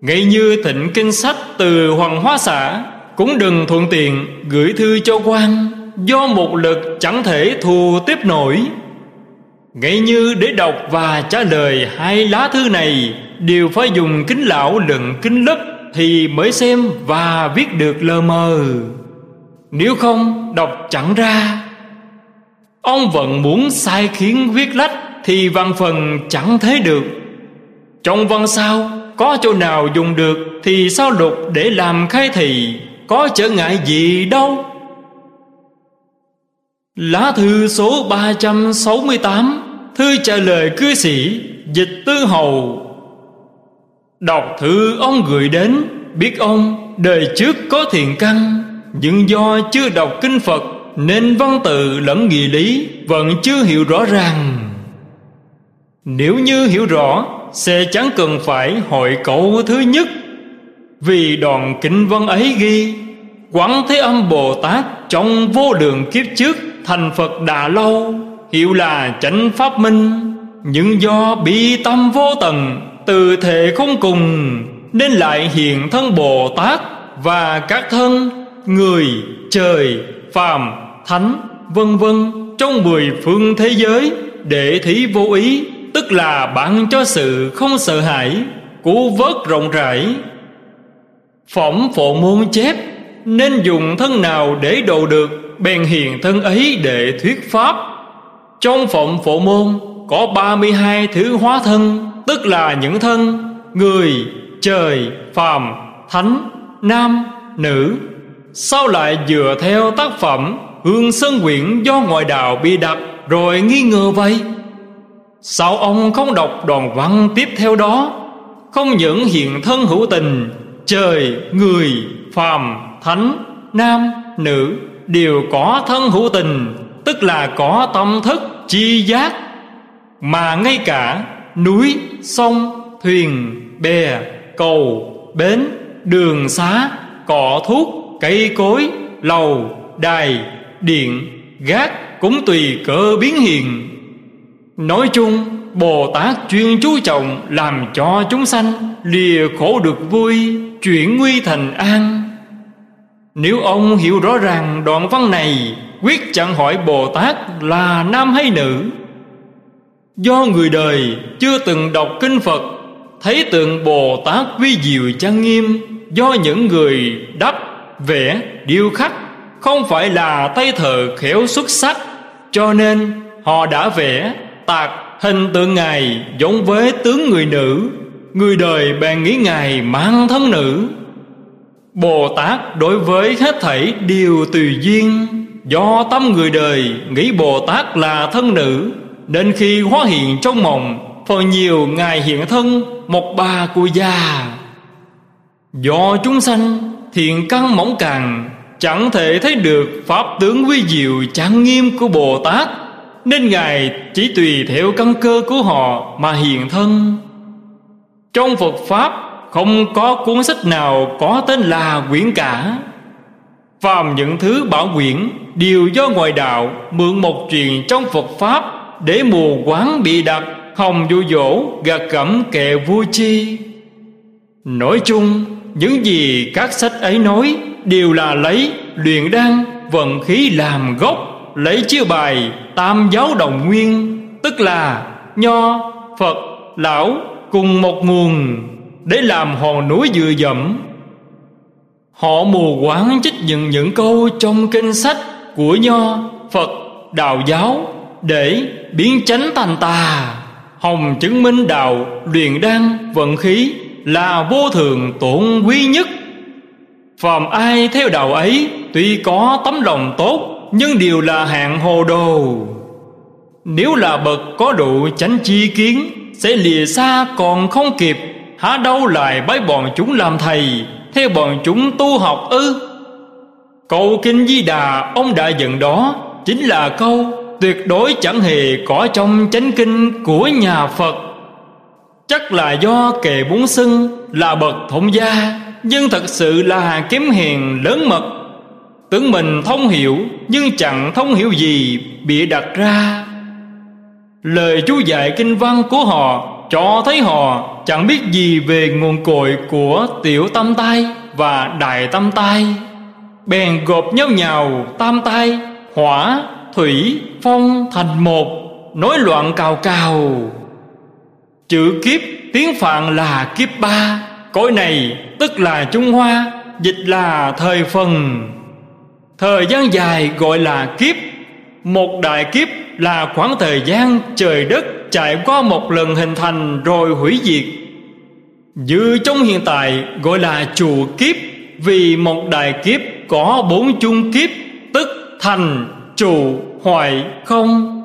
[SPEAKER 1] Ngay như thịnh kinh sách từ Hoàng Hóa xã cũng đừng thuận tiện gửi thư cho quan, Do một lực chẳng thể thù tiếp nổi. Ngay như để đọc và trả lời hai lá thư này, Đều phải dùng kính lão lận kính lấp Thì mới xem và viết được lờ mờ. Nếu không, đọc chẳng ra. Ông vẫn muốn sai khiến viết lách Thì văn phần chẳng thế được. Trong văn sao, có chỗ nào dùng được Thì sao lục để làm khai thị? Có trở ngại gì đâu. Lá thư số 368 Thư trả lời cư sĩ Dịch tư hầu. Đọc thư ông gửi đến, Biết ông đời trước có thiện căn, Nhưng do chưa đọc kinh Phật Nên văn tự lẫn nghị lý Vẫn chưa hiểu rõ ràng. Nếu như hiểu rõ, sẽ chẳng cần phải hội cậu thứ nhất. Vì đoạn kinh văn ấy ghi quán thế âm bồ tát trong vô lượng kiếp trước thành phật đà lâu hiệu là chánh pháp minh. Nhưng do bi tâm vô tận, từ thể không cùng, nên lại hiện thân bồ tát và các thân, người, trời, phàm, thánh, vân vân trong mười phương thế giới để thí vô ý, tức là bạn cho sự không sợ hãi cứu vớt rộng rãi. Phỏng phổ môn chép nên dùng thân nào để độ được bèn hiền thân ấy để thuyết pháp. Trong phộng phổ môn có 32 thứ hóa thân tức là những thân người trời phàm thánh nam nữ. Sao lại dựa theo tác phẩm hương sơn quyển do ngoại đạo bị đặt rồi nghi ngờ vậy. Sao ông không đọc đoạn văn tiếp theo đó? Không những hiện thân hữu tình Trời, người, phàm, thánh, nam, nữ Đều có thân hữu tình Tức là có tâm thức, chi giác. Mà ngay cả núi, sông, thuyền, bè, cầu, bến, đường xá Cỏ thuốc, cây cối, lầu, đài, điện, gác Cũng tùy cơ biến hiện. Nói chung Bồ Tát chuyên chú trọng Làm cho chúng sanh Lìa khổ được vui Chuyển nguy thành an. Nếu ông hiểu rõ ràng đoạn văn này Quyết chẳng hỏi Bồ Tát là nam hay nữ. Do người đời chưa từng đọc kinh Phật Thấy tượng Bồ Tát vi diệu trang nghiêm Do những người đắp, vẽ, điêu khắc Không phải là tay thợ khéo xuất sắc Cho nên họ đã vẽ tạc hình tượng ngài giống với tướng người nữ. Người đời bèn nghĩ ngài mang thân nữ bồ tát đối với hết thảy đều tùy duyên. Do tâm người đời nghĩ bồ tát là thân nữ, nên khi hóa hiện trong mộng, phần nhiều ngài hiện thân một bà cụ già. Do chúng sanh, thiện căn mỏng càng chẳng thể thấy được pháp tướng vi diệu trang nghiêm của bồ tát nên Ngài chỉ tùy theo căn cơ của họ mà hiện thân. Trong Phật Pháp không có cuốn sách nào có tên là quyển cả. Phàm những thứ bảo quyển đều do ngoại đạo mượn một truyền trong Phật Pháp Để mù quáng bị đặt, hồng dụ dỗ, gạt gẫm kẻ vui chi. Nói chung, những gì các sách ấy nói đều là lấy, luyện đan, vận khí làm gốc, lấy chiêu bài, tam giáo đồng nguyên, tức là nho, phật, lão cùng một nguồn để làm hòn núi dừa dẫm. Họ mù quáng trích những những câu trong kinh sách của nho, phật, đạo giáo để biến chánh thành tà, hồng chứng minh đạo, luyện đan, vận khí là vô thường tổn quý nhất. Phàm ai theo đạo ấy, Tuy có tấm lòng tốt, Nhưng đều là hạng hồ đồ. Nếu là bậc có độ chánh chi kiến, Sẽ lìa xa còn không kịp. Há đâu lại bái bọn chúng làm thầy? Theo bọn chúng tu học ư? Câu Kinh Di Đà, ông đã dựng đó, Chính là câu, tuyệt đối chẳng hề có trong chánh kinh của nhà Phật. Chắc là do kệ bốn xưng là bậc thông gia, Nhưng thật sự là kiếm hiền lớn mật. Tưởng mình thông hiểu, Nhưng chẳng thông hiểu gì bị đặt ra. Lời chú dạy kinh văn của họ cho thấy họ chẳng biết gì về nguồn cội của tiểu tâm tai và đại tâm tai. Bèn gộp nhau nhào tam tai Hỏa, thủy, phong thành một Nói loạn cào cào. Chữ kiếp tiếng Phạn là kiếp ba Cõi này tức là Trung Hoa Dịch là thời phần. Thời gian dài gọi là kiếp Một đại kiếp là khoảng thời gian trời đất Trải qua một lần hình thành rồi hủy diệt Như trong hiện tại gọi là chùa kiếp Vì một đại kiếp có bốn chung kiếp Tức thành, trụ, hoại, không.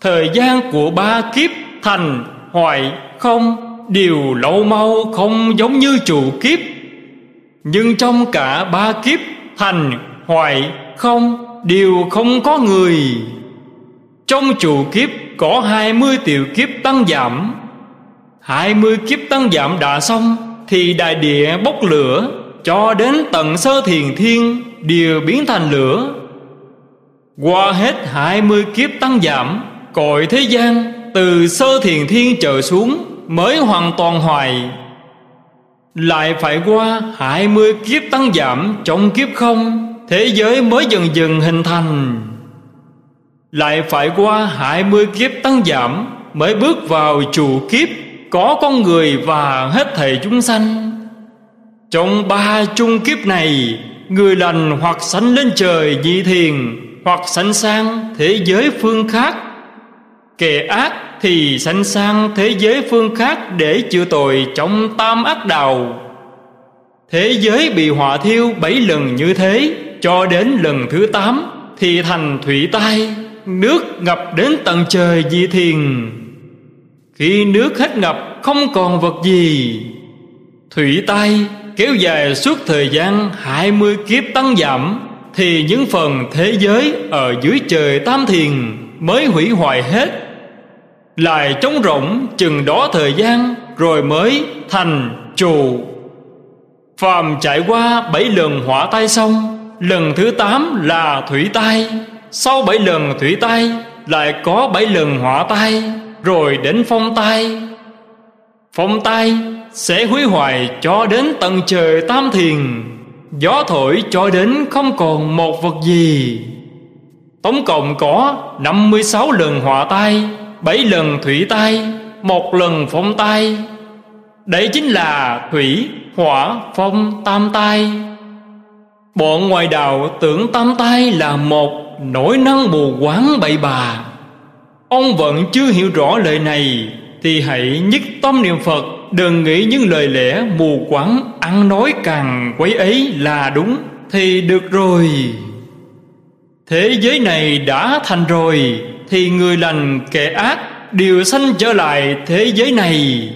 [SPEAKER 1] Thời gian của ba kiếp thành, hoại, không Đều lâu mau không giống như trụ kiếp. Nhưng trong cả ba kiếp thành, hoại, không Đều không có người. Trong trụ kiếp có hai mươi tiểu kiếp tăng giảm. hai mươi kiếp tăng giảm đã xong, Thì đại địa bốc lửa, Cho đến tận sơ thiền thiên, Đều biến thành lửa. Qua hết hai mươi kiếp tăng giảm Cội thế gian Từ sơ thiền thiên trở xuống Mới hoàn toàn hoài. Lại phải qua hai mươi kiếp tăng giảm Trong kiếp không, Thế giới mới dần dần hình thành. Lại phải qua hai mươi kiếp tăng giảm, Mới bước vào chủ kiếp, Có con người và hết thảy chúng sanh. Trong ba chung kiếp này, Người lành hoặc sanh lên trời nhị thiền, Hoặc sanh sang thế giới phương khác. Kẻ ác thì sanh sang thế giới phương khác Để chữa tội trong tam ác đạo. Thế giới bị hỏa thiêu bảy lần như thế, Cho đến lần thứ tám Thì thành thủy tai. Nước ngập đến tận trời dị thiền. Khi nước hết ngập, không còn vật gì. Thủy tai kéo dài suốt thời gian hai mươi kiếp tăng giảm, Thì những phần thế giới ở dưới trời tam thiền Mới hủy hoại hết. Lại trống rỗng chừng đó thời gian Rồi mới thành trụ. Phàm trải qua bảy lần hỏa tai xong, Lần thứ tám là thủy tai. Sau bảy lần thủy tai Lại có bảy lần hỏa tai Rồi đến phong tai. Phong tai sẽ hủy hoại cho đến tận trời tam thiền Gió thổi cho đến không còn một vật gì. Tổng cộng có 56 lần hỏa tai bảy lần thủy tai Một lần phong tai. Đấy chính là thủy, hỏa, phong, tam tai. Bọn ngoài đạo tưởng tam tai là một Nỗi năng bù quáng bậy bà Ông vẫn chưa hiểu rõ lời này, Thì hãy nhất tâm niệm Phật, Đừng nghĩ những lời lẽ mù quáng, Ăn nói càng quấy ấy là đúng, Thì được rồi. Thế giới này đã thành rồi, Thì người lành kẻ ác Đều sanh trở lại thế giới này.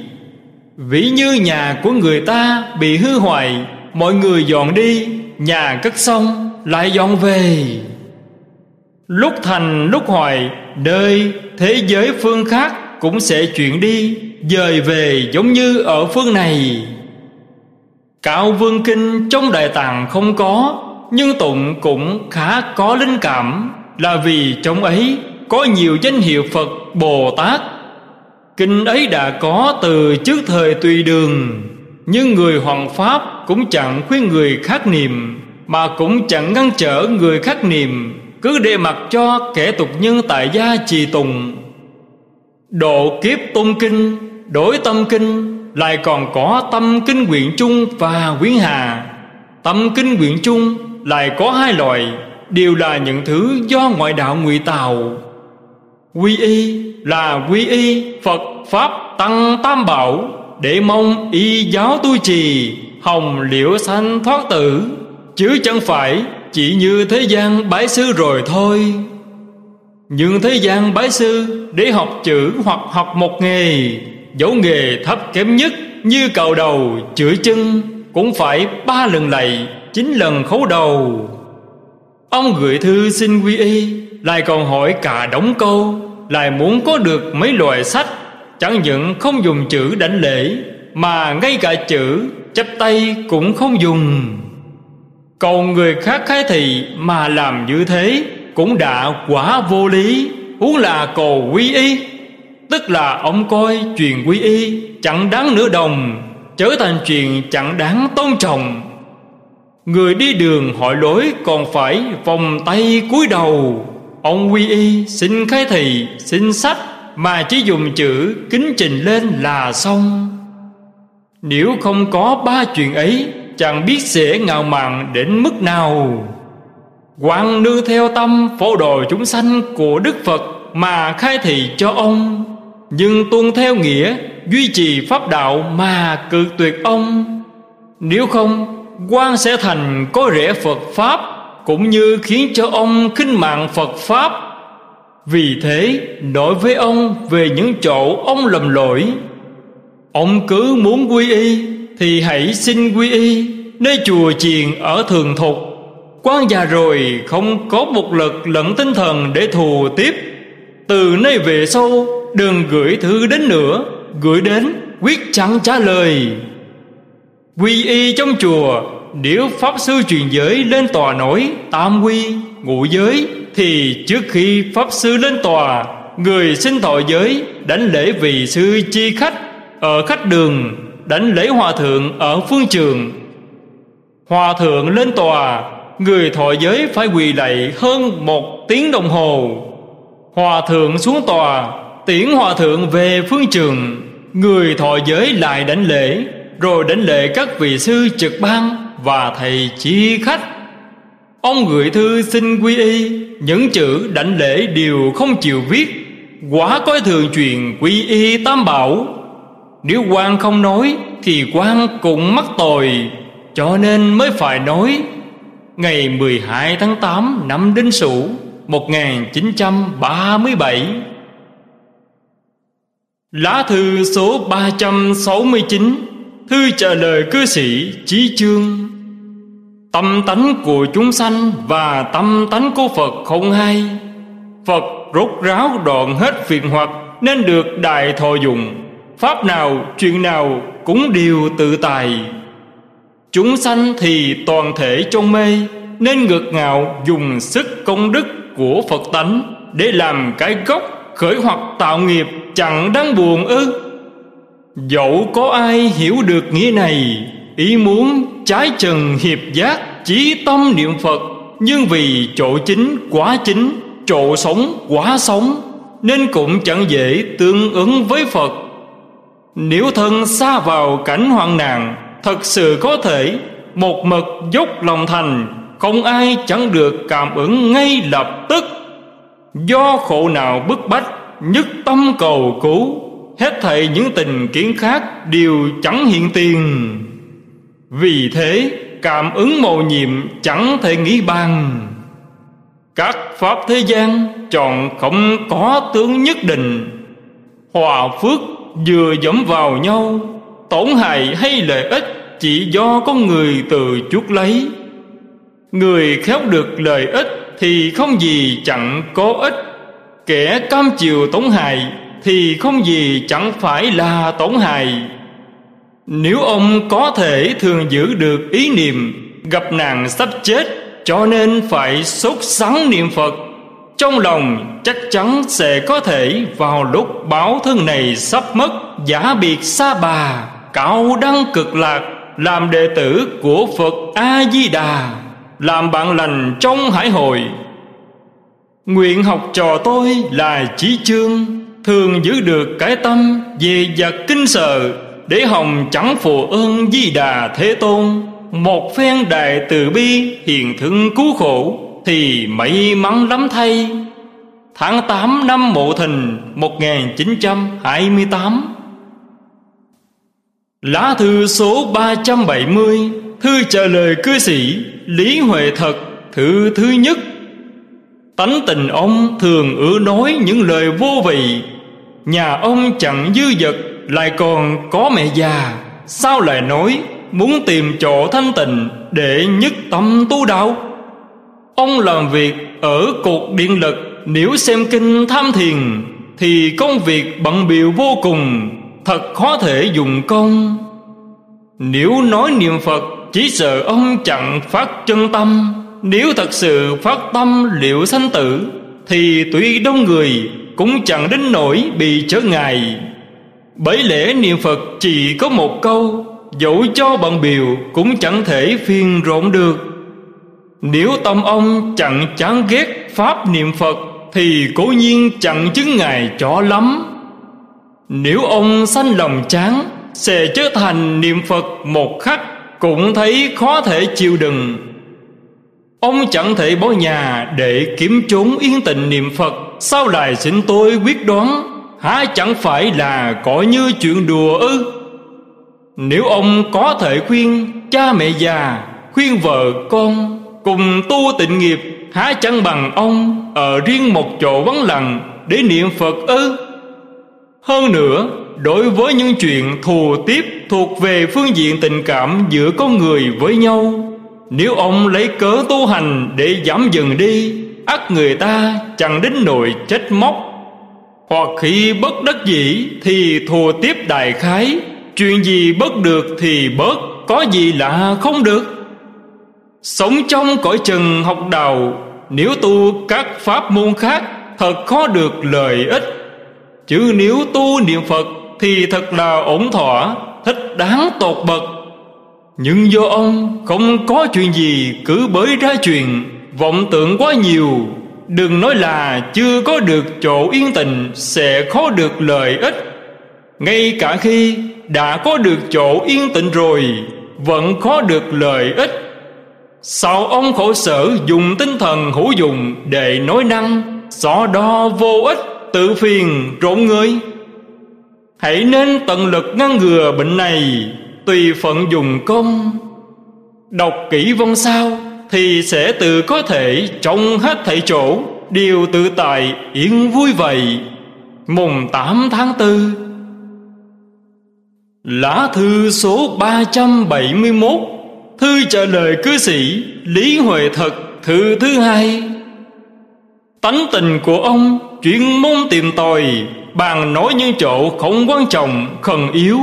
[SPEAKER 1] Ví như nhà của người ta bị hư hoại, Mọi người dọn đi, Nhà cất xong, lại dọn về. Lúc thành, lúc hoài Nơi thế giới phương khác Cũng sẽ chuyển đi, Dời về giống như ở phương này. Cạo Vương Kinh trong Đại Tạng không có, Nhưng Tụng cũng khá có linh cảm, Là vì trong ấy có nhiều danh hiệu Phật Bồ Tát. Kinh ấy đã có từ trước thời tùy đường, Nhưng người hoàng pháp cũng chẳng khuyên người khác niệm, Mà cũng chẳng ngăn trở người khác niệm cứ để mặc cho kẻ tục nhân tại gia trì tùng. Độ kiếp tôn kinh, Đổi tâm kinh, Lại còn có tâm kinh quyện chung và quyến hà. Tâm kinh quyện chung lại có hai loại, Đều là những thứ do ngoại đạo ngụy tàu Quy y là quy y, Phật Pháp Tăng Tam Bảo, Để mong y giáo tu trì, Hồng liễu sanh thoát tử. Chứ chẳng phải chỉ như thế gian bái sư rồi thôi. Nhưng thế gian bái sư Để học chữ hoặc học một nghề Dẫu nghề thấp kém nhất Như cào đầu, chửi chân Cũng phải ba lần lạy, Chín lần khấu đầu. Ông gửi thư xin quy y, Lại còn hỏi cả đống câu, Lại muốn có được mấy loại sách. Chẳng những không dùng chữ đảnh lễ, Mà ngay cả chữ, chắp tay cũng không dùng. Còn người khác khái thị mà làm như thế Cũng đã quả vô lý. Huống là cầu quy y. Tức là ông coi chuyện quy y Chẳng đáng nửa đồng, Trở thành chuyện chẳng đáng tôn trọng. Người đi đường hỏi lối còn phải vòng tay cúi đầu. Ông quy y xin khai thị, xin sách, Mà chỉ dùng chữ kính trình lên là xong. Nếu không có ba chuyện ấy Chẳng biết sẽ ngạo mạn đến mức nào. Quang nương theo tâm phổ đồ chúng sanh của Đức Phật Mà khai thị cho ông, Nhưng tuân theo nghĩa, Duy trì pháp đạo mà cự tuyệt ông. Nếu không quan sẽ thành có rẻ Phật Pháp, Cũng như khiến cho ông khinh mạng Phật Pháp. Vì thế đối với ông về những chỗ ông lầm lỗi. Ông cứ muốn quy y thì hãy xin quy y Nơi chùa chiền ở thường thục. Quan già rồi không có một lực lẫn tinh thần để thù tiếp. Từ nay về sau đừng gửi thư đến nữa Gửi đến quyết chẳng trả lời. Quy y trong chùa Nếu Pháp Sư truyền giới lên tòa nổi Tam quy, ngụ giới Thì trước khi Pháp Sư lên tòa Người xin thọ giới Đánh lễ vị sư chi khách Ở khách đường. Đánh lễ hòa thượng ở phương trường. Hòa thượng lên tòa, Người thọ giới phải quỳ lạy hơn một tiếng đồng hồ. Hòa thượng xuống tòa, Tiễn hòa thượng về phương trường. Người thọ giới lại đánh lễ, rồi đánh lễ các vị sư trực ban và thầy chi khách. Ông gửi thư xin quy y, những chữ đảnh lễ đều không chịu viết. Quả coi thường chuyện quy y tam bảo nếu quan không nói, thì quan cũng mắc tội, cho nên mới phải nói. Ngày 12 tháng 8 năm Đinh Sửu 1937 Lá thư số 369 Thư trả lời cư sĩ Chí Chương. Tâm tánh của chúng sanh và tâm tánh của Phật không hay. Phật rốt ráo đoạn hết phiền hoặc Nên được đại thọ dụng. Pháp nào, chuyện nào cũng đều tự tài Chúng sanh thì toàn thể trong mê Nên ngược ngạo dùng sức công đức của Phật tánh Để làm cái gốc khởi hoặc tạo nghiệp chẳng đáng buồn ư? Dẫu có ai hiểu được nghĩa này Ý muốn trái trần hiệp giác Chí tâm niệm Phật Nhưng vì chỗ chính quá chính Chỗ sống quá sống Nên cũng chẳng dễ tương ứng với Phật. Nếu thân xa vào cảnh hoạn nạn, Thật sự có thể Một mực dốc lòng thành, Không ai chẳng được cảm ứng ngay lập tức. Do khổ nào bức bách, Nhất tâm cầu cứu, hết thảy những tình kiến khác đều chẳng hiện tiền. Vì thế, cảm ứng mầu nhiệm chẳng thể nghĩ bằng các pháp thế gian chọn không có tướng nhất định, hòa phước vừa dẫm vào nhau, tổn hại hay lợi ích chỉ do có người từ chuốc lấy. Người khéo được lợi ích thì không gì chẳng có ích. Kẻ cam chiều tổn hại thì không gì chẳng phải là tổn hại. Nếu ông có thể thường giữ được ý niệm gặp nạn sắp chết, cho nên phải sốt sắng niệm phật trong lòng chắc chắn sẽ có thể vào lúc báo thân này sắp mất, giả biệt xa bà, cao đăng cực lạc, làm đệ tử của phật a di đà làm bạn lành trong hải hội. Nguyện học trò tôi là chí chương, thường giữ được cái tâm về vật kinh sợ, để hồng chẳng phù ơn di đà thế tôn, một phen đại từ bi hiền thương cứu khổ thì may mắn lắm thay. Tháng 8 năm Mộ Thìn 1928 Lá thư số 370 Thư trả lời cư sĩ Lý Huệ Thật, Thư thứ nhất. Tánh tình ông thường ưa nói những lời vô vị. Nhà ông chẳng dư dật, Lại còn có mẹ già. Sao lại nói Muốn tìm chỗ thanh tịnh Để nhất tâm tu đạo? Ông làm việc ở cột điện lực. Nếu xem kinh tham thiền, Thì công việc bận biểu vô cùng. Thật khó thể dùng công. Nếu nói niệm Phật, Chỉ sợ ông chẳng phát chân tâm. Nếu thật sự phát tâm, liệu sanh tử, Thì tuy đông người, Cũng chẳng đến nỗi bị trở ngại. Bởi lẽ niệm Phật chỉ có một câu, Dẫu cho bận biểu Cũng chẳng thể phiền rộn được. Nếu tâm ông chẳng chán ghét Pháp niệm Phật, Thì cố nhiên chẳng chứng ngài cho lắm. Nếu ông sanh lòng chán, Sẽ trở thành niệm Phật một khắc Cũng thấy khó thể chịu đựng. Ông chẳng thể bỏ nhà để kiếm trốn yên tịnh niệm Phật, Sao lại xin tôi quyết đoán? Há chẳng phải là có như chuyện đùa ư? Nếu ông có thể khuyên, cha mẹ già, Khuyên vợ con Cùng tu tịnh nghiệp Há chẳng bằng ông Ở riêng một chỗ vắng lặng Để niệm Phật ư hơn nữa, đối với những chuyện thù tiếp thuộc về phương diện tình cảm giữa con người với nhau, nếu ông lấy cớ tu hành để giảm dần đi, ắt người ta chẳng đến nỗi trách móc. Hoặc khi bất đắc dĩ thì thù tiếp đại khái, chuyện gì bớt được thì bớt, có gì lạ không được. Sống trong cõi trần học đạo, nếu tu các pháp môn khác, thật khó được lợi ích. Chứ nếu tu niệm Phật Thì thật là ổn thỏa Thích đáng tột bậc. Nhưng do ông không có chuyện gì Cứ bới ra chuyện Vọng tưởng quá nhiều. Đừng nói là chưa có được chỗ yên tình Sẽ khó được lợi ích. Ngay cả khi đã có được chỗ yên tĩnh rồi Vẫn khó được lợi ích. Sao ông khổ sở dùng tinh thần hữu dụng Để nói năng? Xó đo vô ích, tự phiền trộn người. Hãy nên tận lực ngăn ngừa bệnh này, tùy phận dùng công. Đọc kỹ vong sao thì sẽ tự có thể trong hết thảy chỗ. Đều tự tại yên vui vậy. Mùng 8 tháng 4 Lá thư số 371 Thư trả lời cư sĩ Lý Huệ Thật, Thư thứ hai. Tánh tình của ông Chuyên môn tìm tòi, Bàn nói những chỗ không quan trọng, Khẩn yếu.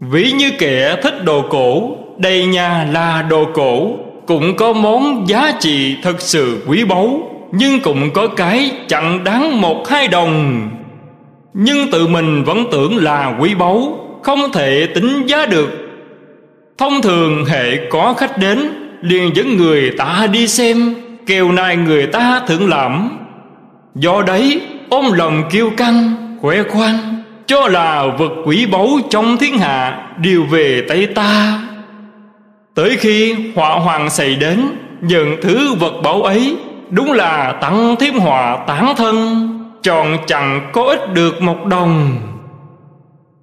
[SPEAKER 1] Ví như kẻ thích đồ cổ, Đầy nhà là đồ cổ, Cũng có món giá trị thật sự quý báu, Nhưng cũng có cái chẳng đáng một hai đồng. Nhưng tự mình vẫn tưởng là quý báu, Không thể tính giá được. Thông thường hệ có khách đến, liền dẫn người ta đi xem kêu này người ta thượng lãm. Do đấy, ôm lòng kiêu căng khoe khoang cho là vật quỷ báu trong thiên hạ đều về tay ta. Tới khi họa hoàng xảy đến, nhận thứ vật báu ấy, đúng là tặng thiên họa tán thân, tròn chẳng có ích được một đồng.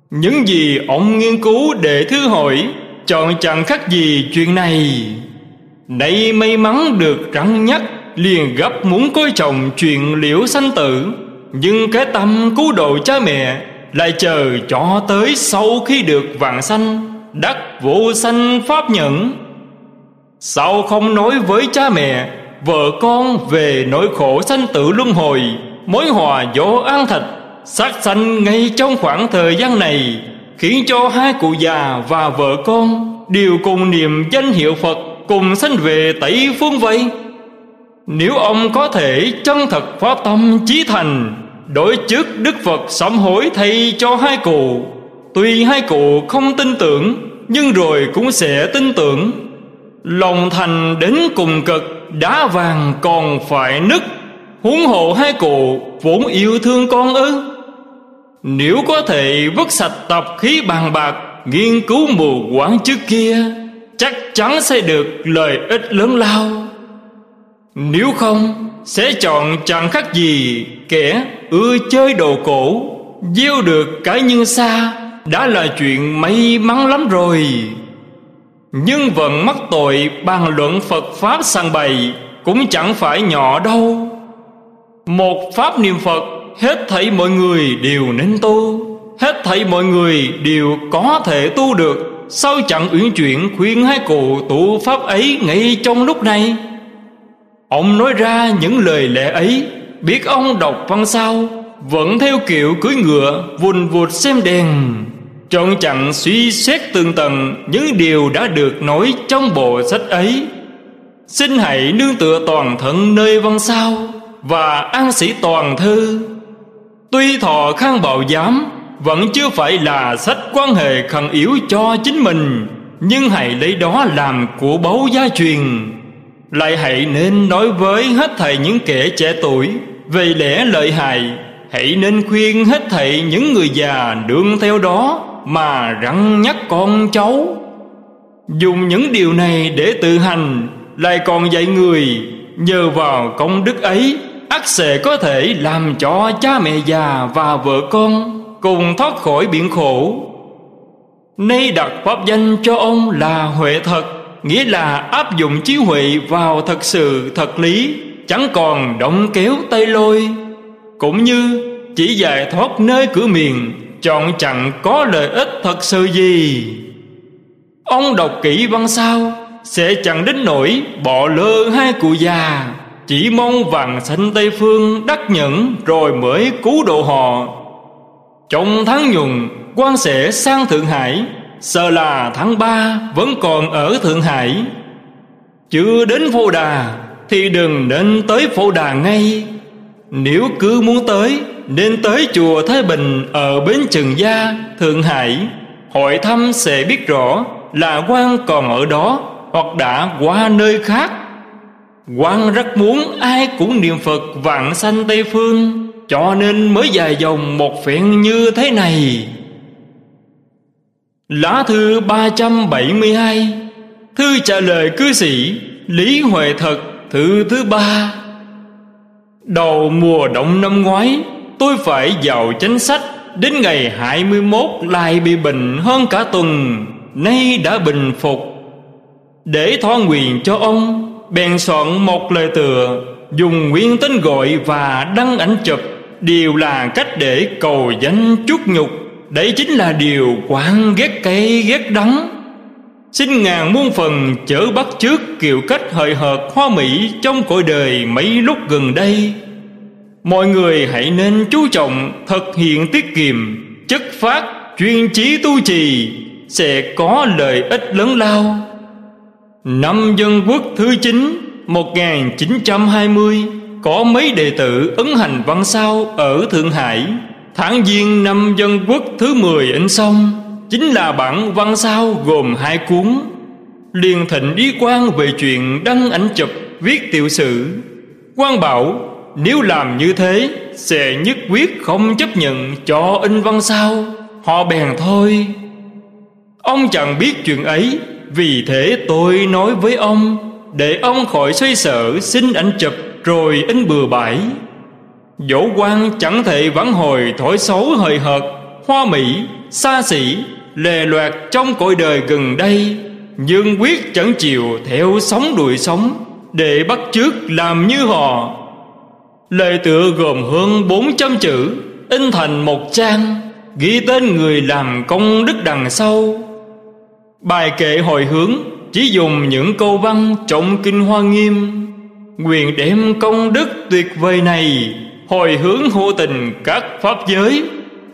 [SPEAKER 1] Những gì ông nghiên cứu để thứ hỏi chọn chẳng khác gì chuyện này. Nay may mắn được rắn nhắc, Liền gấp muốn coi chồng chuyện liễu sanh tử. Nhưng cái tâm cứu độ cha mẹ Lại chờ cho tới sau khi được vạn sanh, Đắc vô sanh pháp nhẫn. Sao không nói với cha mẹ, Vợ con về nỗi khổ sanh tử luân hồi, Mối hòa dỗ an thịt Sát sanh ngay trong khoảng thời gian này. Khiến cho hai cụ già và vợ con Đều cùng niệm danh hiệu Phật, cùng sanh về tẩy phương vậy nếu ông có thể chân thật phát tâm chí thành đối trước đức phật sám hối thay cho hai cụ. Tuy hai cụ không tin tưởng, nhưng rồi cũng sẽ tin tưởng. Lòng thành đến cùng cực, đá vàng còn phải nứt. Huống hộ hai cụ vốn yêu thương con ư? Nếu có thể vứt sạch tập khí bàn bạc, nghiên cứu mù quáng trước kia, chắc chắn sẽ được lợi ích lớn lao. Nếu không, sẽ chọn chẳng khác gì kẻ ưa chơi đồ cổ, gieo được cái nhân xa, Đã là chuyện may mắn lắm rồi. Nhưng vẫn mắc tội bàn luận Phật Pháp sang bày Cũng chẳng phải nhỏ đâu. Một Pháp niệm Phật Hết thảy mọi người đều nên tu. Hết thảy mọi người đều có thể tu được. Sao chẳng uyển chuyển khuyên hai cụ tụ Pháp ấy ngay trong lúc này? Ông nói ra những lời lẽ ấy. Biết ông đọc văn sao? Vẫn theo kiểu cưới ngựa, Vùn vụt xem đèn. Trọn chẳng suy xét tường tầng Những điều đã được nói trong bộ sách ấy. Xin hãy nương tựa toàn thân nơi văn sao Và an sĩ toàn thư. Tuy thọ khang bảo giám, Vẫn chưa phải là sách quan hệ khẩn yếu cho chính mình, Nhưng hãy lấy đó làm của báu gia truyền. Lại hãy nên nói với hết thầy những kẻ trẻ tuổi, Về lẽ lợi hại, Hãy nên khuyên hết thầy những người già đương theo đó Mà răng nhắc con cháu. Dùng những điều này để tự hành, Lại còn dạy người Nhờ vào công đức ấy ắt sẽ có thể làm cho cha mẹ già và vợ con cùng thoát khỏi biển khổ. Nay đặt pháp danh cho ông là huệ thật, nghĩa là áp dụng trí huệ vào thật sự, thật lý, chẳng còn động kéo tay lôi. Cũng như chỉ giải thoát nơi cửa miền chọn chẳng có lợi ích thật sự gì. Ông đọc kỹ văn sao sẽ chẳng đến nỗi bỏ lơ hai cụ già chỉ mong vàng sanh Tây Phương đắc nhẫn Rồi mới cứu độ họ. Trong tháng nhuận quan sẽ sang Thượng Hải Sợ là tháng ba vẫn còn ở Thượng Hải. Chưa đến Phô Đà Thì đừng nên tới Phô Đà ngay. Nếu cứ muốn tới Nên tới chùa Thái Bình Ở Bến Trừng Gia, Thượng Hải. Hỏi thăm sẽ biết rõ Là quan còn ở đó Hoặc đã qua nơi khác quan rất muốn, ai cũng niệm Phật vạn sanh Tây Phương, Cho nên mới dài dòng một phen như thế này. Lá thư 372 Thư trả lời cư sĩ Lý Huệ Thật, Thư thứ ba. Đầu mùa đông năm ngoái, Tôi phải vào chánh sách Đến ngày 21 lại bị bệnh hơn cả tuần, Nay đã bình phục. Để thoa nguyện cho ông bèn soạn một lời tựa, dùng nguyên tên gọi và đăng ảnh chụp, đều là cách để cầu danh chút nhục. Đấy chính là điều quán ghét cay ghét đắng. Xin ngàn muôn phần chở bắt trước kiểu cách hời hợt hoa mỹ trong cõi đời mấy lúc gần đây. Mọi người hãy nên chú trọng thực hiện tiết kiệm, chất phát, chuyên trí tu trì, sẽ có lợi ích lớn lao. Năm dân quốc thứ 9 1920 Có mấy đệ tử ấn hành văn sao ở Thượng Hải. Tháng Giêng năm dân quốc thứ 10 in xong Chính là bản văn sao gồm hai cuốn. Liền thịnh ý quan về chuyện đăng ảnh chụp, viết tiểu sử. Quan bảo, nếu làm như thế, Sẽ nhất quyết không chấp nhận cho in văn sao. Họ bèn thôi. Ông chẳng biết chuyện ấy vì thế tôi nói với ông Để ông khỏi xoay sở xin ảnh chụp Rồi in bừa bãi. Dỗ quan chẳng thể vãn hồi thổi xấu hời hợt Hoa mỹ, xa xỉ lề loạt trong cõi đời gần đây Nhưng quyết chẳng chịu theo sống đuổi sống Để bắt chước làm như họ. Lời tựa gồm hơn 400 chữ In thành một trang Ghi tên người làm công đức đằng sau. Bài kệ hồi hướng, chỉ dùng những câu văn trọng kinh hoa nghiêm. Nguyện đem công đức tuyệt vời này Hồi hướng hô tình các pháp giới.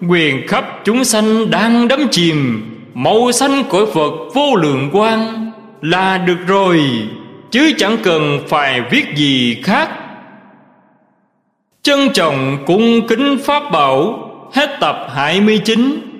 [SPEAKER 1] Quyền khắp chúng sanh đang đắm chìm, Màu xanh của Phật vô lượng quang. Là được rồi, Chứ chẳng cần phải viết gì khác. Trân trọng cung kính Pháp Bảo, Hết tập 29